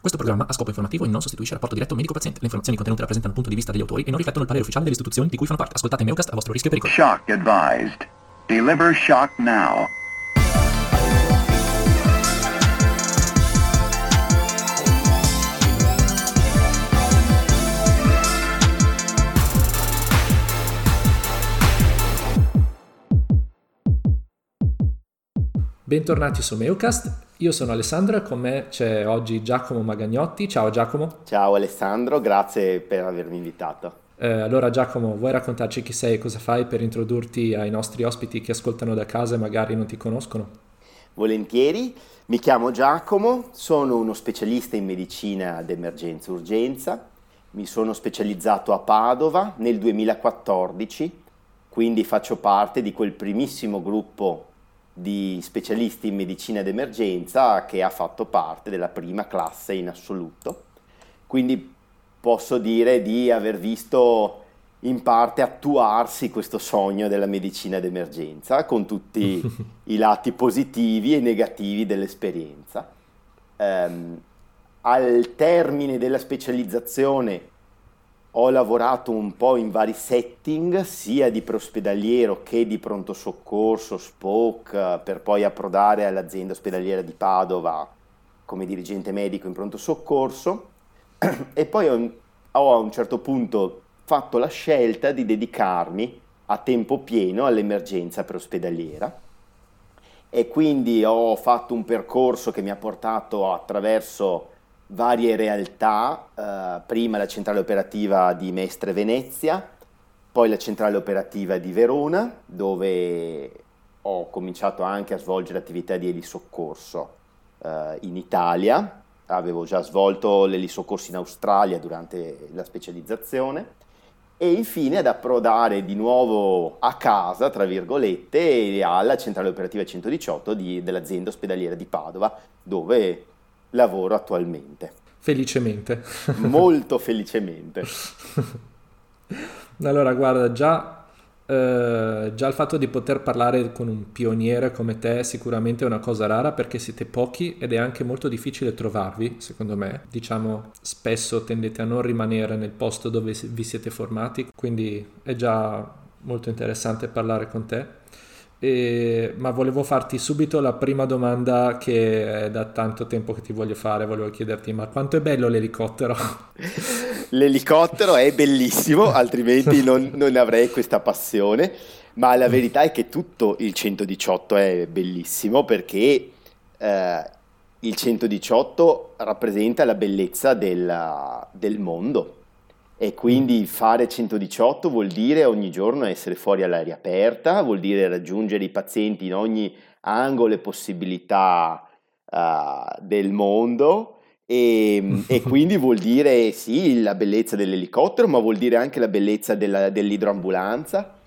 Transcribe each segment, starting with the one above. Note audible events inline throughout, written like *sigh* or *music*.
Questo programma ha scopo informativo e non sostituisce il rapporto diretto medico-paziente. Le informazioni contenute rappresentano il punto di vista degli autori e non riflettono il parere ufficiale delle istituzioni di cui fanno parte. Ascoltate Meucast a vostro rischio e pericolo. Shock advised. Deliver shock now. Bentornati su Meucast, io sono Alessandro e con me c'è oggi Giacomo Magagnotti. Ciao Giacomo. Ciao Alessandro, grazie per avermi invitato. Eh, allora Giacomo, vuoi raccontarci chi sei e cosa fai per introdurti ai nostri ospiti che ascoltano da casa e magari non ti conoscono? Volentieri, mi chiamo Giacomo, sono uno specialista in medicina d'emergenza urgenza, mi sono specializzato a Padova nel 2014, quindi faccio parte di quel primissimo gruppo di specialisti in medicina d'emergenza che ha fatto parte della prima classe in assoluto. Quindi posso dire di aver visto in parte attuarsi questo sogno della medicina d'emergenza con tutti *laughs* i lati positivi e negativi dell'esperienza. Um, al termine della specializzazione ho lavorato un po' in vari setting, sia di preospedaliero che di pronto soccorso, SPOC, per poi approdare all'azienda ospedaliera di Padova come dirigente medico in pronto soccorso. *clears throat* E poi ho, a un certo punto fatto la scelta di dedicarmi a tempo pieno all'emergenza preospedaliera e quindi ho fatto un percorso che mi ha portato attraverso varie realtà, eh, prima la centrale operativa di Mestre Venezia, poi la centrale operativa di Verona, dove ho cominciato anche a svolgere attività di elisoccorso eh, in Italia, avevo già svolto l'elisoccorso in Australia durante la specializzazione. E infine ad approdare di nuovo a casa, tra virgolette, alla centrale operativa 118 di, dell'azienda ospedaliera di Padova, dove lavoro attualmente. Felicemente. *laughs* Molto felicemente. *laughs* allora, guarda, già, eh, già il fatto di poter parlare con un pioniere come te è sicuramente una cosa rara perché siete pochi ed è anche molto difficile trovarvi, secondo me. Diciamo, spesso tendete a non rimanere nel posto dove vi siete formati, quindi è già molto interessante parlare con te. E, ma volevo farti subito la prima domanda che è da tanto tempo che ti voglio fare, volevo chiederti ma quanto è bello l'elicottero? *laughs* L'elicottero è bellissimo, altrimenti non, non avrei questa passione, ma la verità è che tutto il 118 è bellissimo perché eh, il 118 rappresenta la bellezza della, del mondo e quindi fare 118 vuol dire ogni giorno essere fuori all'aria aperta, vuol dire raggiungere i pazienti in ogni angolo e possibilità uh, del mondo e, e, *laughs* quindi vuol dire sì la bellezza dell'elicottero, ma vuol dire anche la bellezza della, dell'idroambulanza.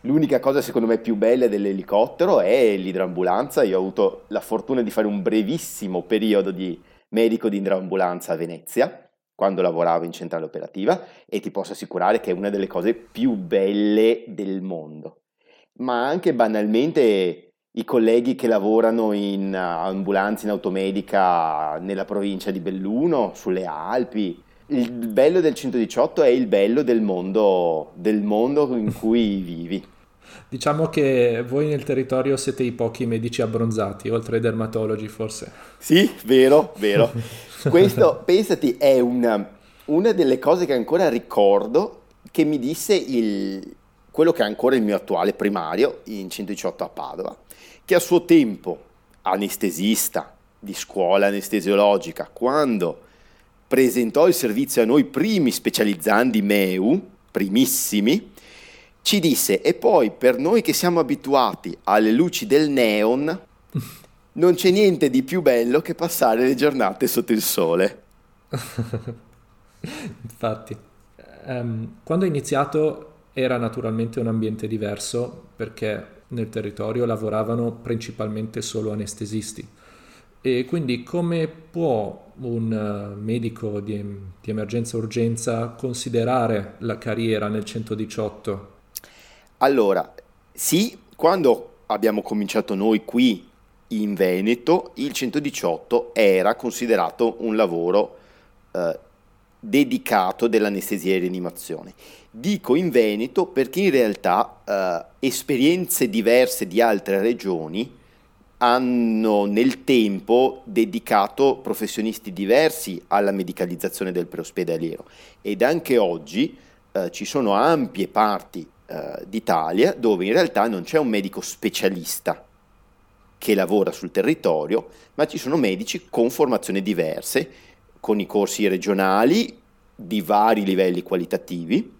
L'unica cosa secondo me più bella dell'elicottero è l'idroambulanza. Io ho avuto la fortuna di fare un brevissimo periodo di medico di idroambulanza a Venezia quando lavoravo in centrale operativa e ti posso assicurare che è una delle cose più belle del mondo. Ma anche banalmente i colleghi che lavorano in ambulanza in automedica nella provincia di Belluno, sulle Alpi. Il bello del 118 è il bello del mondo, del mondo in *laughs* cui vivi. Diciamo che voi nel territorio siete i pochi medici abbronzati, oltre ai dermatologi forse. Sì, vero, vero. *laughs* Questo, *laughs* pensati, è una, una, delle cose che ancora ricordo che mi disse il, quello che è ancora il mio attuale primario in 118 a Padova, che a suo tempo, anestesista di scuola anestesiologica, quando presentò il servizio a noi primi specializzandi MEU, primissimi, ci disse, e poi per noi che siamo abituati alle luci del neon, *laughs* non c'è niente di più bello che passare le giornate sotto il sole. *laughs* Infatti, um, quando ho iniziato era naturalmente un ambiente diverso perché nel territorio lavoravano principalmente solo anestesisti. E quindi come può un uh, medico di, di emergenza urgenza considerare la carriera nel 118? Allora, sì, quando abbiamo cominciato noi qui in Veneto il 118 era considerato un lavoro eh, dedicato dell'anestesia e rianimazione. Dico in Veneto perché in realtà eh, esperienze diverse di altre regioni hanno nel tempo dedicato professionisti diversi alla medicalizzazione del preospedaliero ed anche oggi eh, ci sono ampie parti eh, d'Italia dove in realtà non c'è un medico specialista che lavora sul territorio, ma ci sono medici con formazioni diverse, con i corsi regionali di vari livelli qualitativi.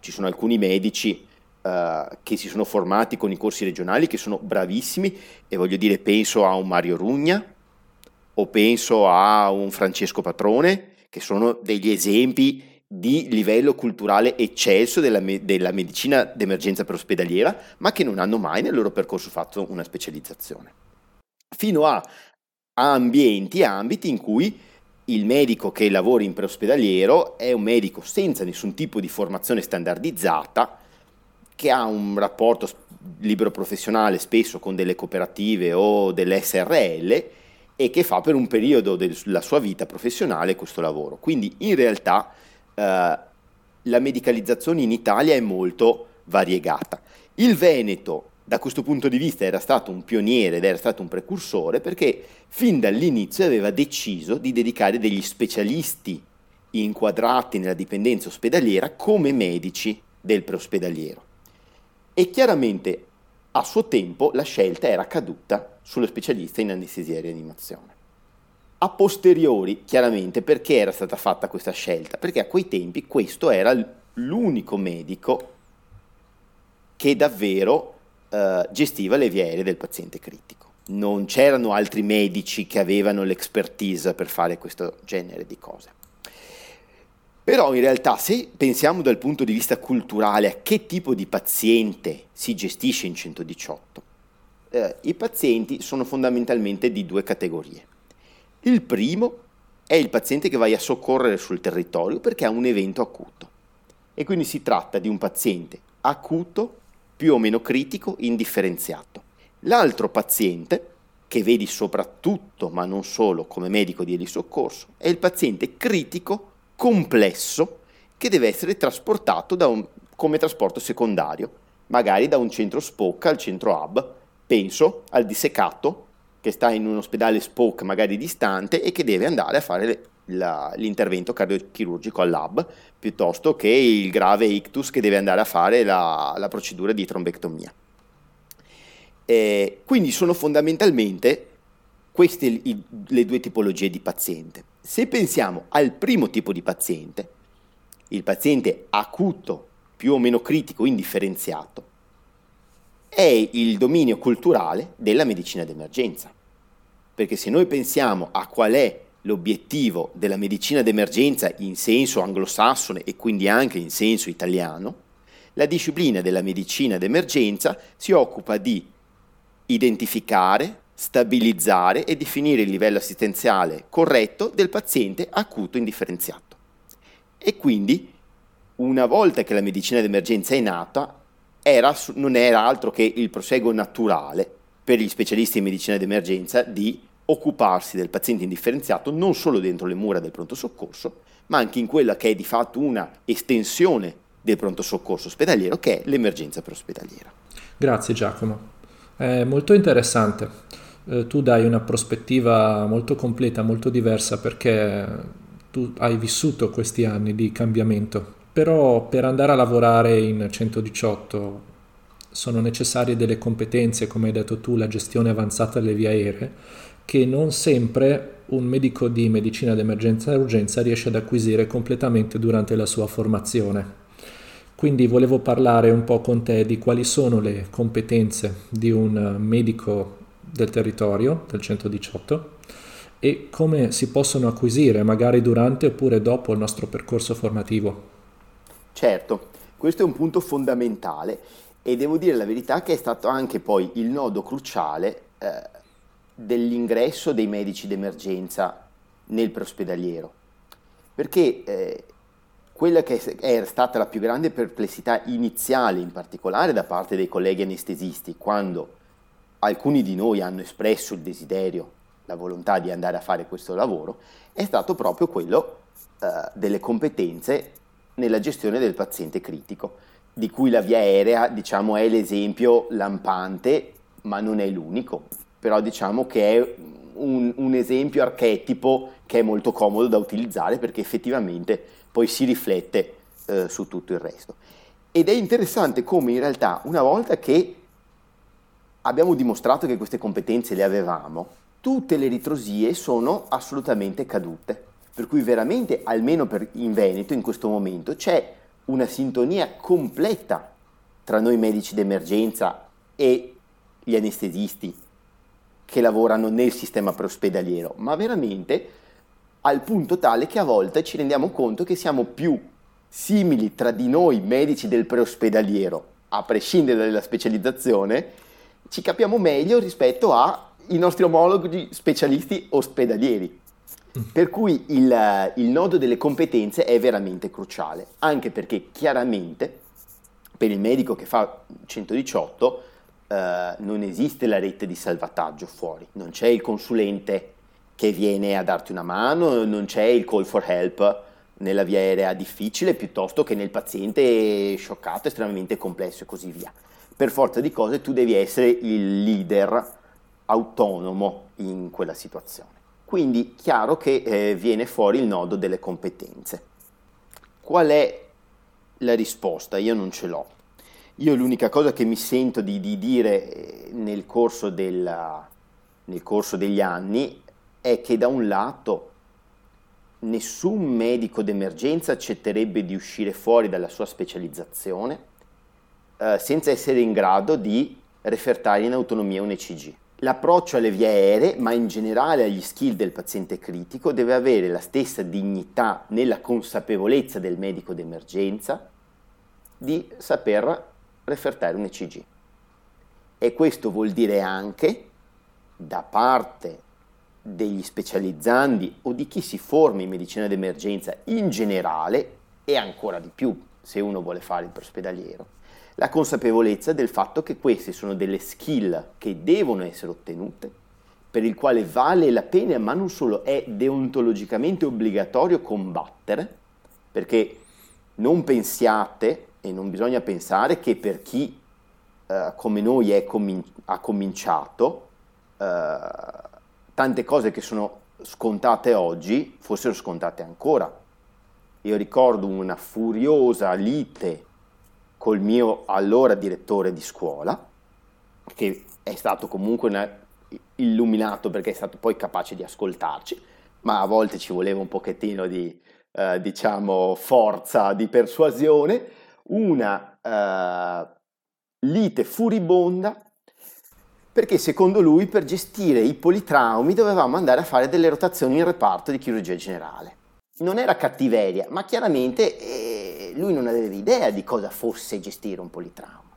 Ci sono alcuni medici uh, che si sono formati con i corsi regionali che sono bravissimi e voglio dire penso a un Mario Rugna o penso a un Francesco Patrone che sono degli esempi di livello culturale eccelso della, me- della medicina d'emergenza per ospedaliera, ma che non hanno mai nel loro percorso fatto una specializzazione. Fino a, ambienti, ambiti in cui il medico che lavora in preospedaliero è un medico senza nessun tipo di formazione standardizzata, che ha un rapporto libero professionale spesso con delle cooperative o delle SRL e che fa per un periodo della sua vita professionale questo lavoro. Quindi in realtà eh, la medicalizzazione in Italia è molto variegata. Il Veneto da questo punto di vista era stato un pioniere ed era stato un precursore perché fin dall'inizio aveva deciso di dedicare degli specialisti inquadrati nella dipendenza ospedaliera come medici del preospedaliero. E chiaramente a suo tempo la scelta era caduta sullo specialista in anestesia e rianimazione. A posteriori, chiaramente, perché era stata fatta questa scelta? Perché a quei tempi questo era l'unico medico che davvero eh, gestiva le vie aeree del paziente critico. Non c'erano altri medici che avevano l'expertise per fare questo genere di cose. Però in realtà se pensiamo dal punto di vista culturale a che tipo di paziente si gestisce in 118, eh, i pazienti sono fondamentalmente di due categorie. Il primo è il paziente che vai a soccorrere sul territorio perché ha un evento acuto e quindi si tratta di un paziente acuto, più o meno critico, indifferenziato. L'altro paziente, che vedi soprattutto ma non solo come medico di elisoccorso, è il paziente critico, complesso, che deve essere trasportato un, come trasporto secondario, magari da un centro SPOC al centro hub. Penso al dissecato che sta in un ospedale SPOC magari distante e che deve andare a fare la, l'intervento cardiochirurgico al lab, piuttosto che il grave ictus che deve andare a fare la, la procedura di trombectomia. Eh, quindi sono fondamentalmente queste i, le due tipologie di paziente. Se pensiamo al primo tipo di paziente, il paziente acuto, più o meno critico, indifferenziato, è il dominio culturale della medicina d'emergenza. Perché se noi pensiamo a qual è l'obiettivo della medicina d'emergenza in senso anglosassone e quindi anche in senso italiano, la disciplina della medicina d'emergenza si occupa di identificare, stabilizzare e definire il livello assistenziale corretto del paziente acuto indifferenziato. E quindi, una volta che la medicina d'emergenza è nata, era, non era altro che il proseguo naturale per gli specialisti in medicina d'emergenza di occuparsi del paziente indifferenziato non solo dentro le mura del pronto soccorso, ma anche in quella che è di fatto una estensione del pronto soccorso ospedaliero, che è l'emergenza per. Grazie Giacomo, è molto interessante. Eh, tu dai una prospettiva molto completa, molto diversa perché tu hai vissuto questi anni di cambiamento però per andare a lavorare in 118 sono necessarie delle competenze, come hai detto tu, la gestione avanzata delle vie aeree, che non sempre un medico di medicina d'emergenza e urgenza riesce ad acquisire completamente durante la sua formazione. Quindi volevo parlare un po' con te di quali sono le competenze di un medico del territorio del 118 e come si possono acquisire magari durante oppure dopo il nostro percorso formativo. Certo, questo è un punto fondamentale e devo dire la verità che è stato anche poi il nodo cruciale eh, dell'ingresso dei medici d'emergenza nel preospedaliero. Perché eh, quella che è stata la più grande perplessità iniziale, in particolare da parte dei colleghi anestesisti, quando alcuni di noi hanno espresso il desiderio, la volontà di andare a fare questo lavoro, è stato proprio quello eh, delle competenze nella gestione del paziente critico, di cui la via aerea diciamo, è l'esempio lampante, ma non è l'unico, però diciamo che è un, un esempio archetipo che è molto comodo da utilizzare perché effettivamente poi si riflette eh, su tutto il resto. Ed è interessante come in realtà una volta che abbiamo dimostrato che queste competenze le avevamo, tutte le ritrosie sono assolutamente cadute. Per cui veramente, almeno per, in Veneto in questo momento, c'è una sintonia completa tra noi medici d'emergenza e gli anestesisti che lavorano nel sistema preospedaliero, ma veramente al punto tale che a volte ci rendiamo conto che siamo più simili tra di noi medici del preospedaliero, a prescindere dalla specializzazione, ci capiamo meglio rispetto ai nostri omologhi specialisti ospedalieri. Per cui il, il, nodo delle competenze è veramente cruciale, anche perché chiaramente per il medico che fa 118 eh, non esiste la rete di salvataggio fuori, non c'è il consulente che viene a darti una mano, non c'è il call for help nella via aerea difficile piuttosto che nel paziente scioccato, estremamente complesso e così via. Per forza di cose tu devi essere il leader autonomo in quella situazione. Quindi chiaro che eh, viene fuori il nodo delle competenze. Qual è la risposta? Io non ce l'ho. Io l'unica cosa che mi sento di, di dire eh, nel corso, della, nel corso degli anni è che da un lato nessun medico d'emergenza accetterebbe di uscire fuori dalla sua specializzazione eh, senza essere in grado di refertare in autonomia un ECG. L'approccio alle vie aeree, ma in generale agli skill del paziente critico, deve avere la stessa dignità nella consapevolezza del medico d'emergenza di saper refertare un ECG. E questo vuol dire anche, da parte degli specializzandi o di chi si forma in medicina d'emergenza in generale, e ancora di più se uno vuole fare il preospedaliero, la consapevolezza del fatto che queste sono delle skill che devono essere ottenute, per il quale vale la pena, ma non solo, è deontologicamente obbligatorio combattere, perché non pensiate e non bisogna pensare che per chi eh, come noi comin- ha cominciato, eh, tante cose che sono scontate oggi fossero scontate ancora. Io ricordo una furiosa lite col mio allora direttore di scuola, che è stato comunque illuminato perché è stato poi capace di ascoltarci, ma a volte ci voleva un pochettino di, eh, diciamo, forza di persuasione, una eh, lite furibonda perché secondo lui per gestire i politraumi dovevamo andare a fare delle rotazioni in reparto di chirurgia generale. Non era cattiveria, ma chiaramente eh, lui non aveva idea di cosa fosse gestire un politrauma.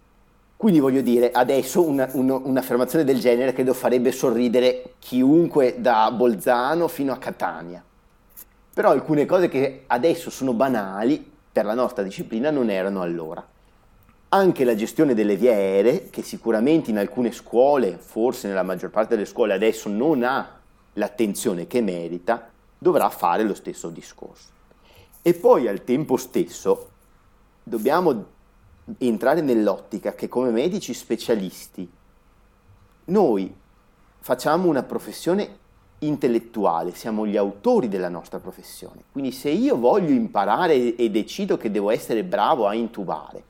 Quindi voglio dire, adesso una, una, un'affermazione del genere credo farebbe sorridere chiunque da Bolzano fino a Catania. Però alcune cose che adesso sono banali per la nostra disciplina non erano allora. Anche la gestione delle vie aeree, che sicuramente in alcune scuole, forse nella maggior parte delle scuole adesso non ha l'attenzione che merita, dovrà fare lo stesso discorso. E poi al tempo stesso dobbiamo entrare nell'ottica che come medici specialisti noi facciamo una professione intellettuale, siamo gli autori della nostra professione. Quindi se io voglio imparare e decido che devo essere bravo a intubare,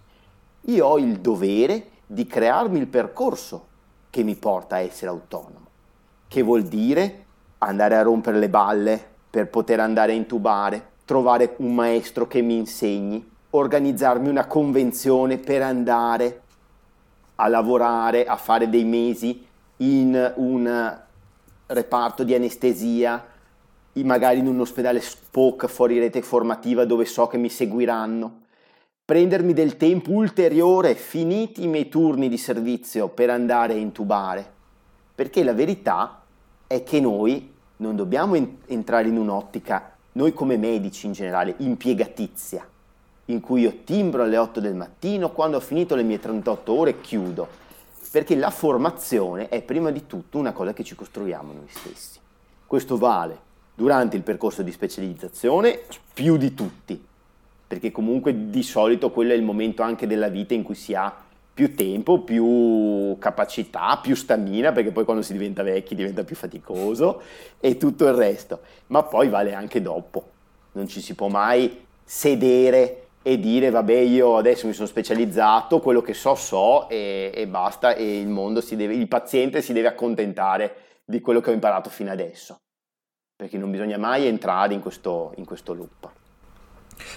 io ho il dovere di crearmi il percorso che mi porta a essere autonomo, che vuol dire andare a rompere le balle per poter andare a intubare, trovare un maestro che mi insegni, organizzarmi una convenzione per andare a lavorare, a fare dei mesi in un reparto di anestesia, magari in un ospedale SPOC fuori rete formativa dove so che mi seguiranno, prendermi del tempo ulteriore finiti i miei turni di servizio per andare a intubare, perché la verità è che noi non dobbiamo entrare in un'ottica noi come medici in generale, impiegatizia, in cui io timbro alle 8 del mattino, quando ho finito le mie 38 ore chiudo. perché la formazione è prima di tutto una cosa che ci costruiamo noi stessi. Questo vale durante il percorso di specializzazione più di tutti, perché comunque di solito quello è il momento anche della vita in cui si ha più tempo, più capacità, più stamina, perché poi quando si diventa vecchi diventa più faticoso e tutto il resto, ma poi vale anche dopo. Non ci si può mai sedere e dire vabbè io adesso mi sono specializzato, quello che so so e, e basta e il mondo si deve, il paziente si deve accontentare di quello che ho imparato fino adesso, perché non bisogna mai entrare in questo, in questo loop.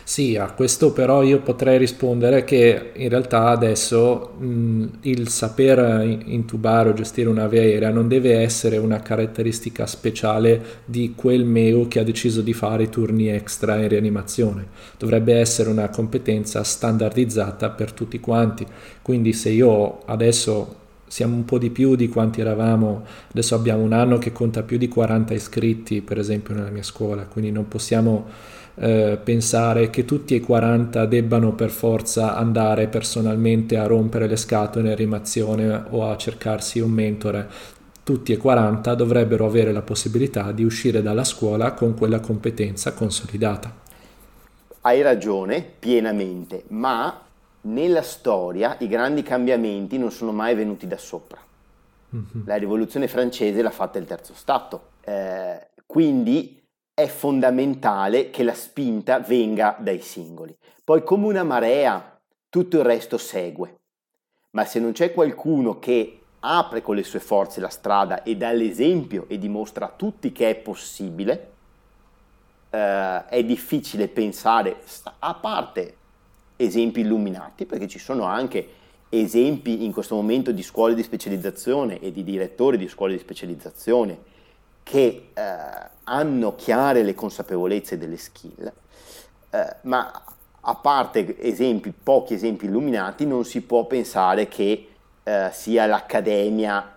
Sì, a questo però io potrei rispondere che in realtà adesso mh, il saper intubare o gestire una via aerea non deve essere una caratteristica speciale di quel MEO che ha deciso di fare i turni extra in rianimazione. Dovrebbe essere una competenza standardizzata per tutti quanti. Quindi se io adesso siamo un po' di più di quanti eravamo, adesso abbiamo un anno che conta più di 40 iscritti per esempio nella mia scuola, quindi non possiamo eh, pensare che tutti e 40 debbano per forza andare personalmente a rompere le scatole in rimazione o a cercarsi un mentore. Tutti e 40 dovrebbero avere la possibilità di uscire dalla scuola con quella competenza consolidata. Hai ragione, pienamente, ma nella storia i grandi cambiamenti non sono mai venuti da sopra. Mm-hmm. La rivoluzione francese l'ha fatta il terzo Stato. Eh, quindi è fondamentale che la spinta venga dai singoli. Poi come una marea tutto il resto segue. Ma se non c'è qualcuno che apre con le sue forze la strada e dà l'esempio e dimostra a tutti che è possibile, eh, è difficile pensare, a parte esempi illuminati, perché ci sono anche esempi in questo momento di scuole di specializzazione e di direttori di scuole di specializzazione che eh, hanno chiare le consapevolezze delle skill, eh, ma a parte esempi, pochi esempi illuminati, non si può pensare che eh, sia l'accademia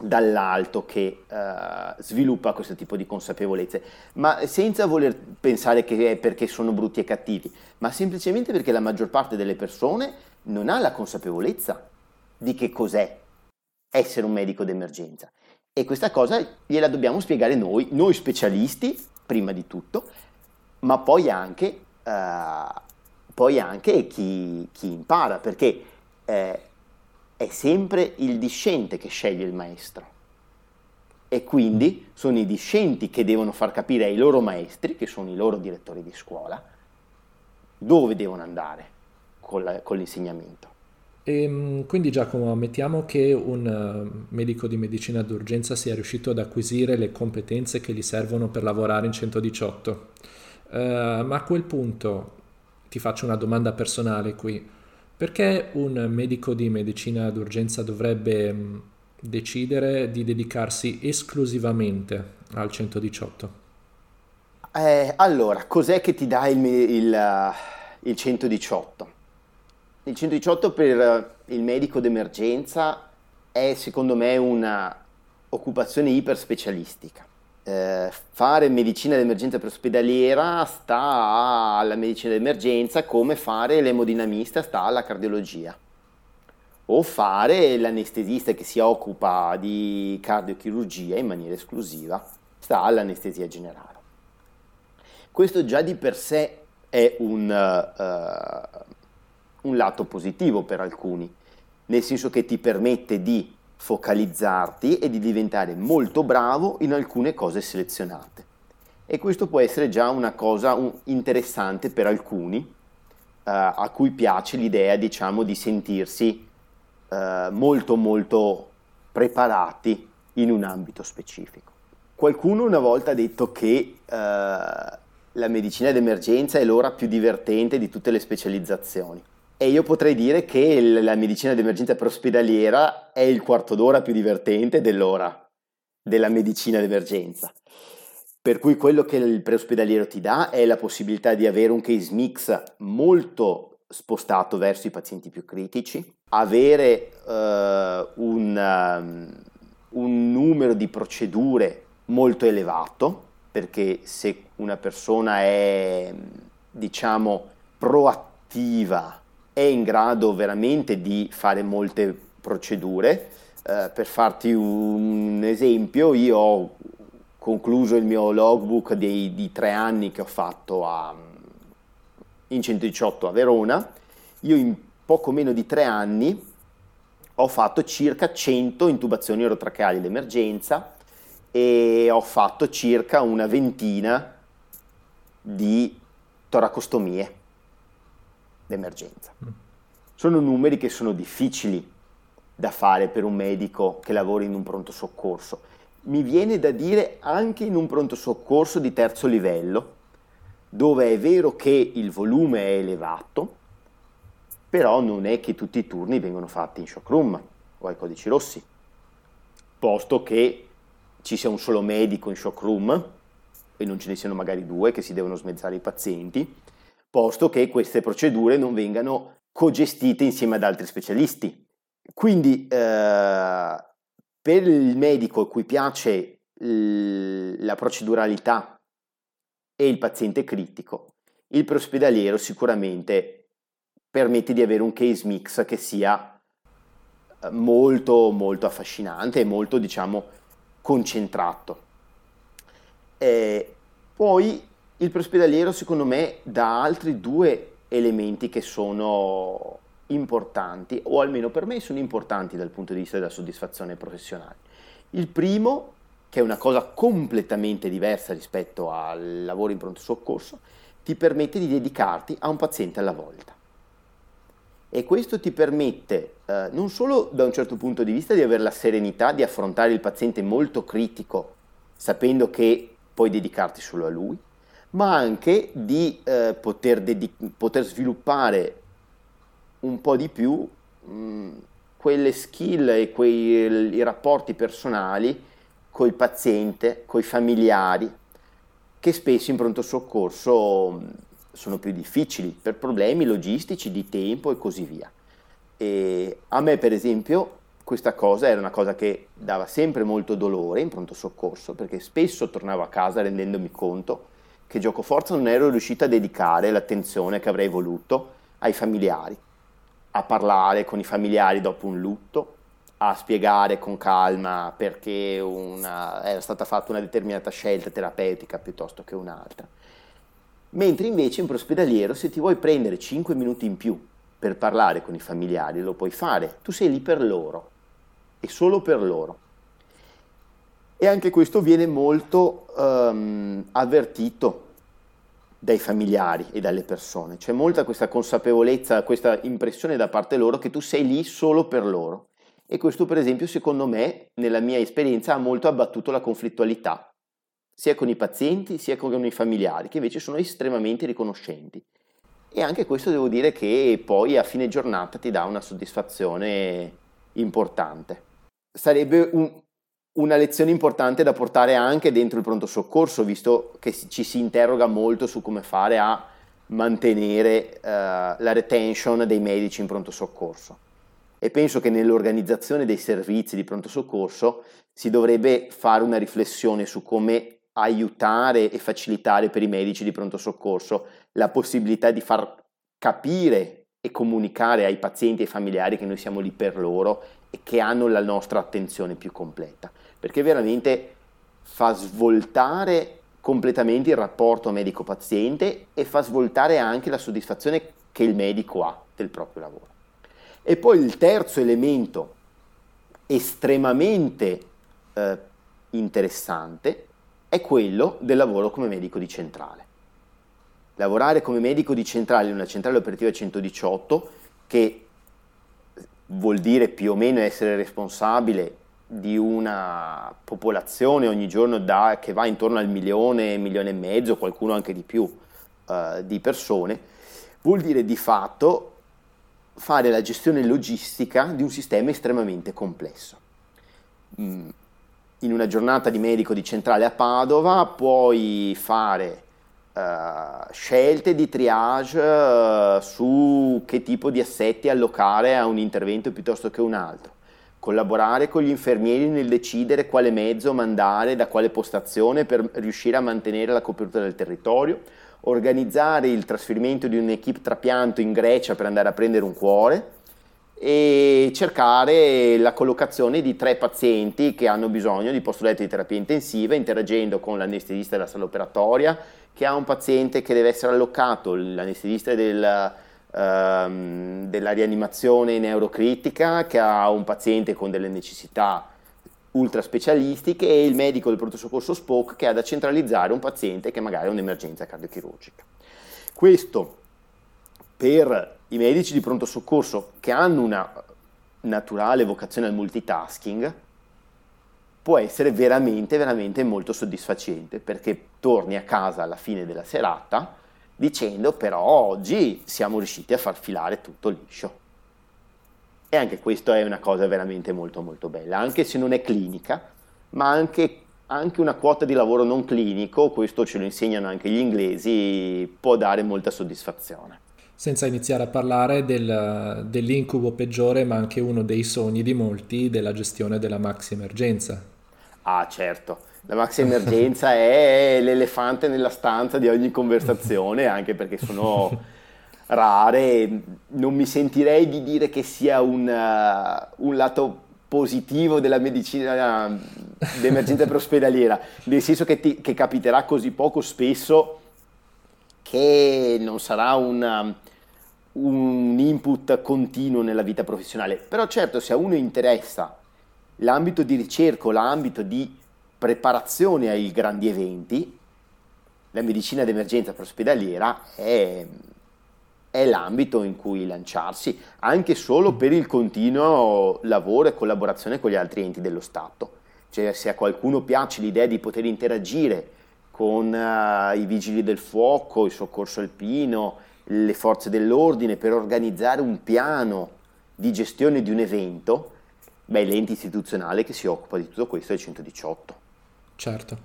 dall'alto che uh, sviluppa questo tipo di consapevolezze, ma senza voler pensare che è perché sono brutti e cattivi, ma semplicemente perché la maggior parte delle persone non ha la consapevolezza di che cos'è essere un medico d'emergenza e questa cosa gliela dobbiamo spiegare noi, noi specialisti, prima di tutto, ma poi anche, uh, poi anche chi, chi, impara, perché eh, è sempre il discente che sceglie il maestro. E quindi sono i discenti che devono far capire ai loro maestri, che sono i loro direttori di scuola, dove devono andare con, la, con l'insegnamento. E, ehm, quindi Giacomo, ammettiamo che un uh, medico di medicina d'urgenza sia riuscito ad acquisire le competenze che gli servono per lavorare in 118, uh, eh, ma a quel punto ti faccio una domanda personale qui, perché un medico di medicina d'urgenza dovrebbe mm, decidere di dedicarsi esclusivamente al 118? Eh, allora, cos'è che ti dà il, il, il 118? Il 118 per eh, il medico d'emergenza è secondo me una occupazione iperspecialistica. Eh, fare medicina d'emergenza per ospedaliera sta alla medicina d'emergenza come fare l'emodinamista sta alla cardiologia o fare l'anestesista che si occupa di cardiochirurgia in maniera esclusiva sta all'anestesia generale. Questo già di per sé è un, uh, un lato positivo per alcuni, nel senso che ti permette di focalizzarti e di diventare molto bravo in alcune cose selezionate. E questo può essere già una cosa interessante per alcuni, eh, a cui piace l'idea, diciamo, di sentirsi eh, molto molto preparati in un ambito specifico. Qualcuno una volta ha detto che eh, la medicina d'emergenza è l'ora più divertente di tutte le specializzazioni. E io potrei dire che la medicina d'emergenza preospedaliera è il quarto d'ora più divertente dell'ora della medicina d'emergenza. Per cui quello che il preospedaliero ti dà è la possibilità di avere un case mix molto spostato verso i pazienti più critici, avere uh, un, um, un numero di procedure molto elevato, perché se una persona è, diciamo, proattiva è in grado veramente di fare molte procedure. Eh, per farti un esempio, io ho concluso il mio logbook dei, di tre anni che ho fatto a, in 118 a Verona. Io in poco meno di tre anni ho fatto circa 100 intubazioni orotracheali d'emergenza e ho fatto circa una ventina di toracostomie d'emergenza. Sono numeri che sono difficili da fare per un medico che lavora in un pronto soccorso. Mi viene da dire anche in un pronto soccorso di terzo livello, dove è vero che il volume è elevato, però non è che tutti i turni vengono fatti in shock room o ai codici rossi, posto che ci sia un solo medico in shock room e non ce ne siano magari due che si devono smezzare i pazienti, posto che queste procedure non vengano cogestite insieme ad altri specialisti. Quindi eh, per il medico a cui piace l- la proceduralità e il paziente critico, il preospedaliero sicuramente permette di avere un case mix che sia eh, molto molto affascinante e molto diciamo concentrato. E poi il preospedaliero secondo me dà altri due elementi che sono importanti, o almeno per me sono importanti dal punto di vista della soddisfazione professionale. Il primo, che è una cosa completamente diversa rispetto al lavoro in pronto soccorso, ti permette di dedicarti a un paziente alla volta. E questo ti permette eh, non solo da un certo punto di vista di avere la serenità di affrontare il paziente molto critico, sapendo che puoi dedicarti solo a lui, ma anche di eh, poter, dedic- poter, sviluppare un po' di più mh, mm, quelle skill e quei rapporti personali col paziente, coi familiari, che spesso in pronto soccorso mm, sono più difficili per problemi logistici, di tempo e così via. E a me, per esempio, questa cosa era una cosa che dava sempre molto dolore in pronto soccorso, perché spesso tornavo a casa rendendomi conto che gioco forza non ero riuscito a dedicare l'attenzione che avrei voluto ai familiari, a parlare con i familiari dopo un lutto, a spiegare con calma perché una, era stata fatta una determinata scelta terapeutica piuttosto che un'altra. Mentre invece in prospedaliero se ti vuoi prendere 5 minuti in più per parlare con i familiari lo puoi fare, tu sei lì per loro e solo per loro. E anche questo viene molto um, avvertito dai familiari e dalle persone. C'è molta questa consapevolezza, questa impressione da parte loro che tu sei lì solo per loro. E questo, per esempio, secondo me, nella mia esperienza, ha molto abbattuto la conflittualità, sia con i pazienti sia con i familiari, che invece sono estremamente riconoscenti. E anche questo devo dire che poi a fine giornata ti dà una soddisfazione importante. Sarebbe un, una lezione importante da portare anche dentro il pronto soccorso, visto che ci si interroga molto su come fare a mantenere uh, la retention dei medici in pronto soccorso. E penso che nell'organizzazione dei servizi di pronto soccorso si dovrebbe fare una riflessione su come aiutare e facilitare per i medici di pronto soccorso la possibilità di far capire e comunicare ai pazienti e ai familiari che noi siamo lì per loro che hanno la nostra attenzione più completa perché veramente fa svoltare completamente il rapporto medico-paziente e fa svoltare anche la soddisfazione che il medico ha del proprio lavoro. E poi il terzo elemento estremamente eh, interessante è quello del lavoro come medico di centrale. Lavorare come medico di centrale in una centrale operativa 118 che vuol dire più o meno essere responsabile di una popolazione ogni giorno da, che va intorno al milione, milione e mezzo, qualcuno anche di più uh, di persone, vuol dire di fatto fare la gestione logistica di un sistema estremamente complesso. Mm. In una giornata di medico di centrale a Padova puoi fare uh, scelte di triage uh, su che tipo di assetti allocare a un intervento piuttosto che un altro. Collaborare con gli infermieri nel decidere quale mezzo mandare da quale postazione per riuscire a mantenere la copertura del territorio, organizzare il trasferimento di un'equipe trapianto in Grecia per andare a prendere un cuore. E cercare la collocazione di tre pazienti che hanno bisogno di posto letto di terapia intensiva interagendo con l'anestesista della sala operatoria che ha un paziente che deve essere allocato, l'anestesista del, ehm, della rianimazione neurocritica che ha un paziente con delle necessità ultra specialistiche e il medico del pronto soccorso SPOC che ha da centralizzare un paziente che magari ha un'emergenza cardiochirurgica. Questo per i medici di pronto soccorso che hanno una naturale vocazione al multitasking può essere veramente, veramente molto soddisfacente perché torni a casa alla fine della serata dicendo però oggi siamo riusciti a far filare tutto liscio. E anche questo è una cosa veramente molto molto bella, anche se non è clinica, ma anche, anche una quota di lavoro non clinico, questo ce lo insegnano anche gli inglesi, può dare molta soddisfazione senza iniziare a parlare del, dell'incubo peggiore, ma anche uno dei sogni di molti della gestione della maxi emergenza. Ah, certo. La maxi emergenza *laughs* è l'elefante nella stanza di ogni conversazione, anche perché sono *laughs* rare. Non mi sentirei di dire che sia un, uh, un lato positivo della medicina d'emergenza *laughs* preospedaliera, nel senso che, ti, che capiterà così poco spesso che non sarà un, un input continuo nella vita professionale. Però certo, se a uno interessa l'ambito di ricerca l'ambito di preparazione ai grandi eventi, la medicina d'emergenza ospedaliera è, è l'ambito in cui lanciarsi, anche solo per il continuo lavoro e collaborazione con gli altri enti dello Stato. Cioè, se a qualcuno piace l'idea di poter interagire con uh, i vigili del fuoco, il soccorso alpino, le forze dell'ordine per organizzare un piano di gestione di un evento, beh, l'ente istituzionale che si occupa di tutto questo è il 118. Certo,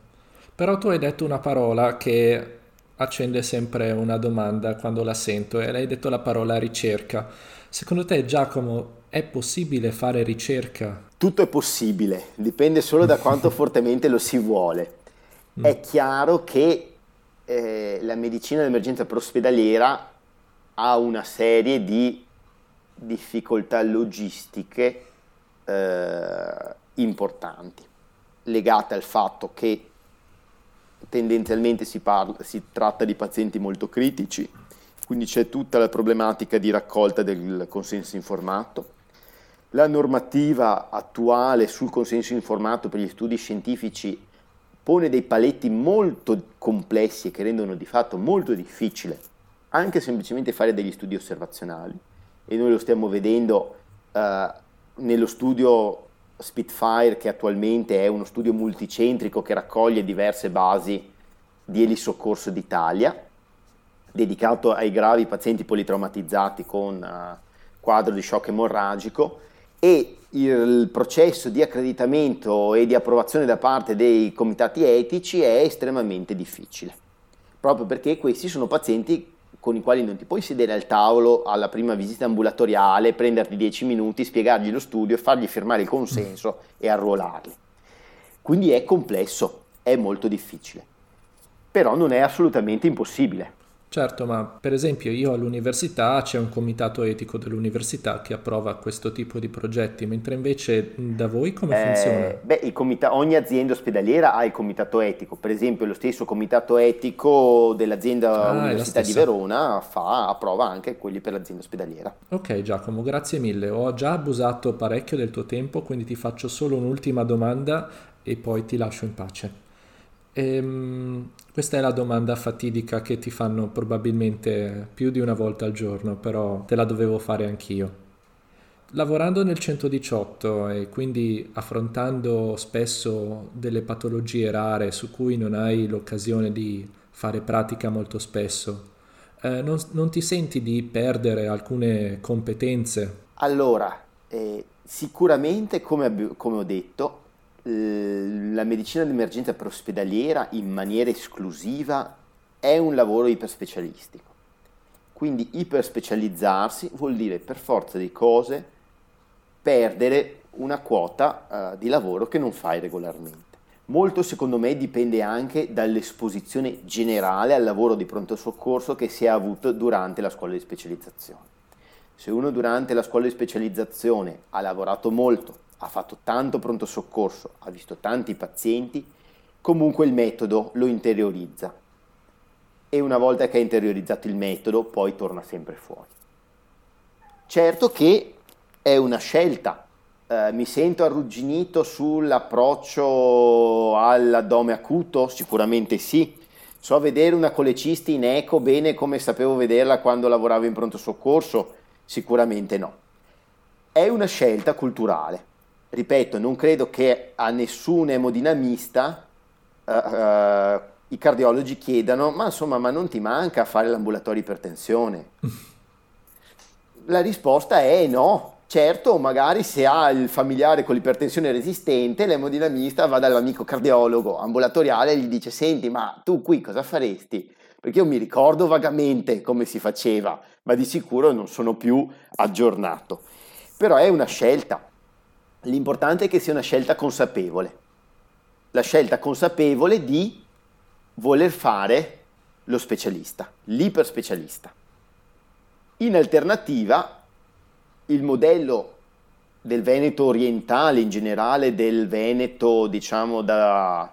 però tu hai detto una parola che accende sempre una domanda quando la sento e hai detto la parola ricerca. Secondo te Giacomo è possibile fare ricerca? Tutto è possibile, dipende solo da quanto *laughs* fortemente lo si vuole. Mm. È chiaro che eh, la medicina d'emergenza prospedaliera ha una serie di difficoltà logistiche eh, importanti, legate al fatto che tendenzialmente si, parla, si tratta di pazienti molto critici, quindi c'è tutta la problematica di raccolta del consenso informato. La normativa attuale sul consenso informato per gli studi scientifici pone dei paletti molto complessi che rendono di fatto molto difficile anche semplicemente fare degli studi osservazionali. E noi lo stiamo vedendo uh, nello studio Spitfire che attualmente è uno studio multicentrico che raccoglie diverse basi di elisoccorso d'Italia dedicato ai gravi pazienti politraumatizzati con uh, quadro di shock emorragico. E il processo di accreditamento e di approvazione da parte dei comitati etici è estremamente difficile, proprio perché questi sono pazienti con i quali non ti puoi sedere al tavolo alla prima visita ambulatoriale, prenderti dieci minuti, spiegargli lo studio, fargli firmare il consenso e arruolarli. Quindi è complesso, è molto difficile, però non è assolutamente impossibile. Certo, ma per esempio io all'università c'è un comitato etico dell'università che approva questo tipo di progetti, mentre invece da voi come eh, funziona? Beh, comita- ogni azienda ospedaliera ha il comitato etico, per esempio lo stesso comitato etico dell'azienda ah, Università di Verona fa, approva anche quelli per l'azienda ospedaliera. Ok Giacomo, grazie mille, ho già abusato parecchio del tuo tempo, quindi ti faccio solo un'ultima domanda e poi ti lascio in pace. Ehm, questa è la domanda fatidica che ti fanno probabilmente più di una volta al giorno, però te la dovevo fare anch'io. Lavorando nel 118 e quindi affrontando spesso delle patologie rare su cui non hai l'occasione di fare pratica molto spesso, eh, non, non, ti senti di perdere alcune competenze? Allora, eh, sicuramente come, come ho detto, la medicina d'emergenza preospedaliera in maniera esclusiva è un lavoro iperspecialistico. Quindi iperspecializzarsi vuol dire per forza di cose perdere una quota uh, di lavoro che non fai regolarmente. Molto secondo me dipende anche dall'esposizione generale al lavoro di pronto soccorso che si è avuto durante la scuola di specializzazione. Se uno durante la scuola di specializzazione ha lavorato molto, ha fatto tanto pronto soccorso, ha visto tanti pazienti, comunque il metodo lo interiorizza. E una volta che ha interiorizzato il metodo, poi torna sempre fuori. Certo che è una scelta. Eh, mi sento arrugginito sull'approccio all'addome acuto? Sicuramente sì. So vedere una colecisti in eco bene come sapevo vederla quando lavoravo in pronto soccorso? Sicuramente no. È una scelta culturale. Ripeto, non credo che a nessun emodinamista uh, uh, i cardiologi chiedano, ma insomma, ma non ti manca fare l'ambulatorio ipertensione? *laughs* La risposta è no. Certo, magari se ha il familiare con l'ipertensione resistente, l'emodinamista va dall'amico cardiologo ambulatoriale e gli dice, senti, ma tu qui cosa faresti? Perché io mi ricordo vagamente come si faceva, ma di sicuro non sono più aggiornato. Però è una scelta. L'importante è che sia una scelta consapevole. La scelta consapevole di voler fare lo specialista, l'iperspecialista. In alternativa, il modello del Veneto orientale, in generale del Veneto, diciamo da,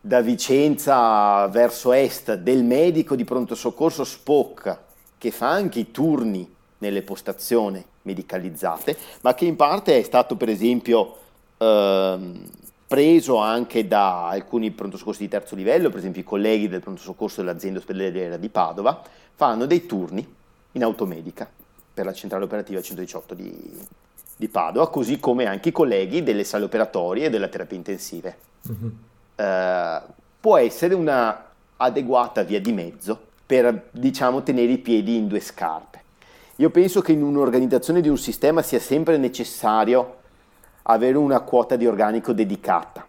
da Vicenza verso est, del medico di pronto soccorso SPOC, che fa anche i turni nelle postazioni medicalizzate, ma che in parte è stato per esempio ehm, preso anche da alcuni pronto soccorso di terzo livello, per esempio i colleghi del pronto soccorso dell'azienda ospedaliera di Padova, fanno dei turni in automedica per la centrale operativa 118 di, di Padova, così come anche i colleghi delle sale operatorie e della terapia intensive. Mm-hmm. Eh, può essere una adeguata via di mezzo per, diciamo, tenere i piedi in due scarpe. Io penso che in un'organizzazione di un sistema sia sempre necessario avere una quota di organico dedicata,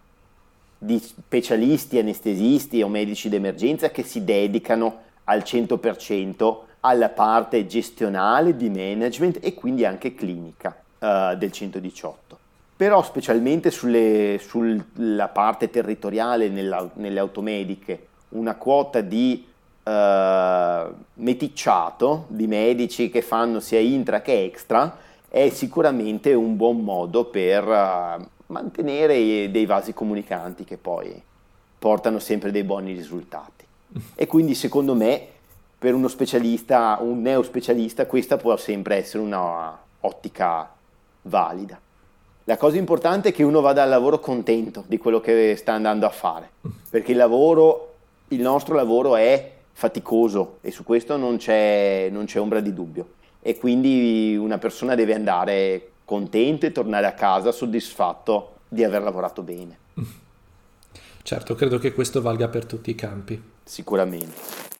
di specialisti, anestesisti o medici d'emergenza che si dedicano al 100% alla parte gestionale di management e quindi anche clinica uh, del 118. Però specialmente sulle, sulla parte territoriale nella, nelle automediche una quota di uh, meticciato di medici che fanno sia intra che extra è sicuramente un buon modo per uh, mantenere dei vasi comunicanti che poi portano sempre dei buoni risultati. E quindi secondo me per uno specialista, un neospecialista, questa può sempre essere una ottica valida. La cosa importante è che uno vada al lavoro contento di quello che sta andando a fare, perché il lavoro, il nostro lavoro è faticoso e su questo non c'è, non c'è ombra di dubbio. E quindi una persona deve andare contento e tornare a casa soddisfatto di aver lavorato bene. Certo, credo che questo valga per tutti i campi. Sicuramente.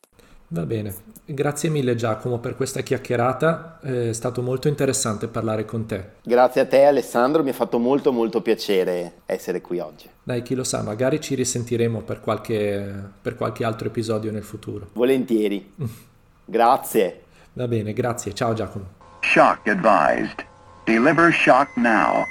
Va bene, grazie mille Giacomo per questa chiacchierata, è stato molto interessante parlare con te. Grazie a te Alessandro, mi ha fatto molto molto piacere essere qui oggi. Dai, chi lo sa, magari ci risentiremo per qualche, per qualche altro episodio nel futuro. Volentieri, *laughs* grazie. Va bene, grazie, ciao Giacomo. Shock advised. Deliver shock now.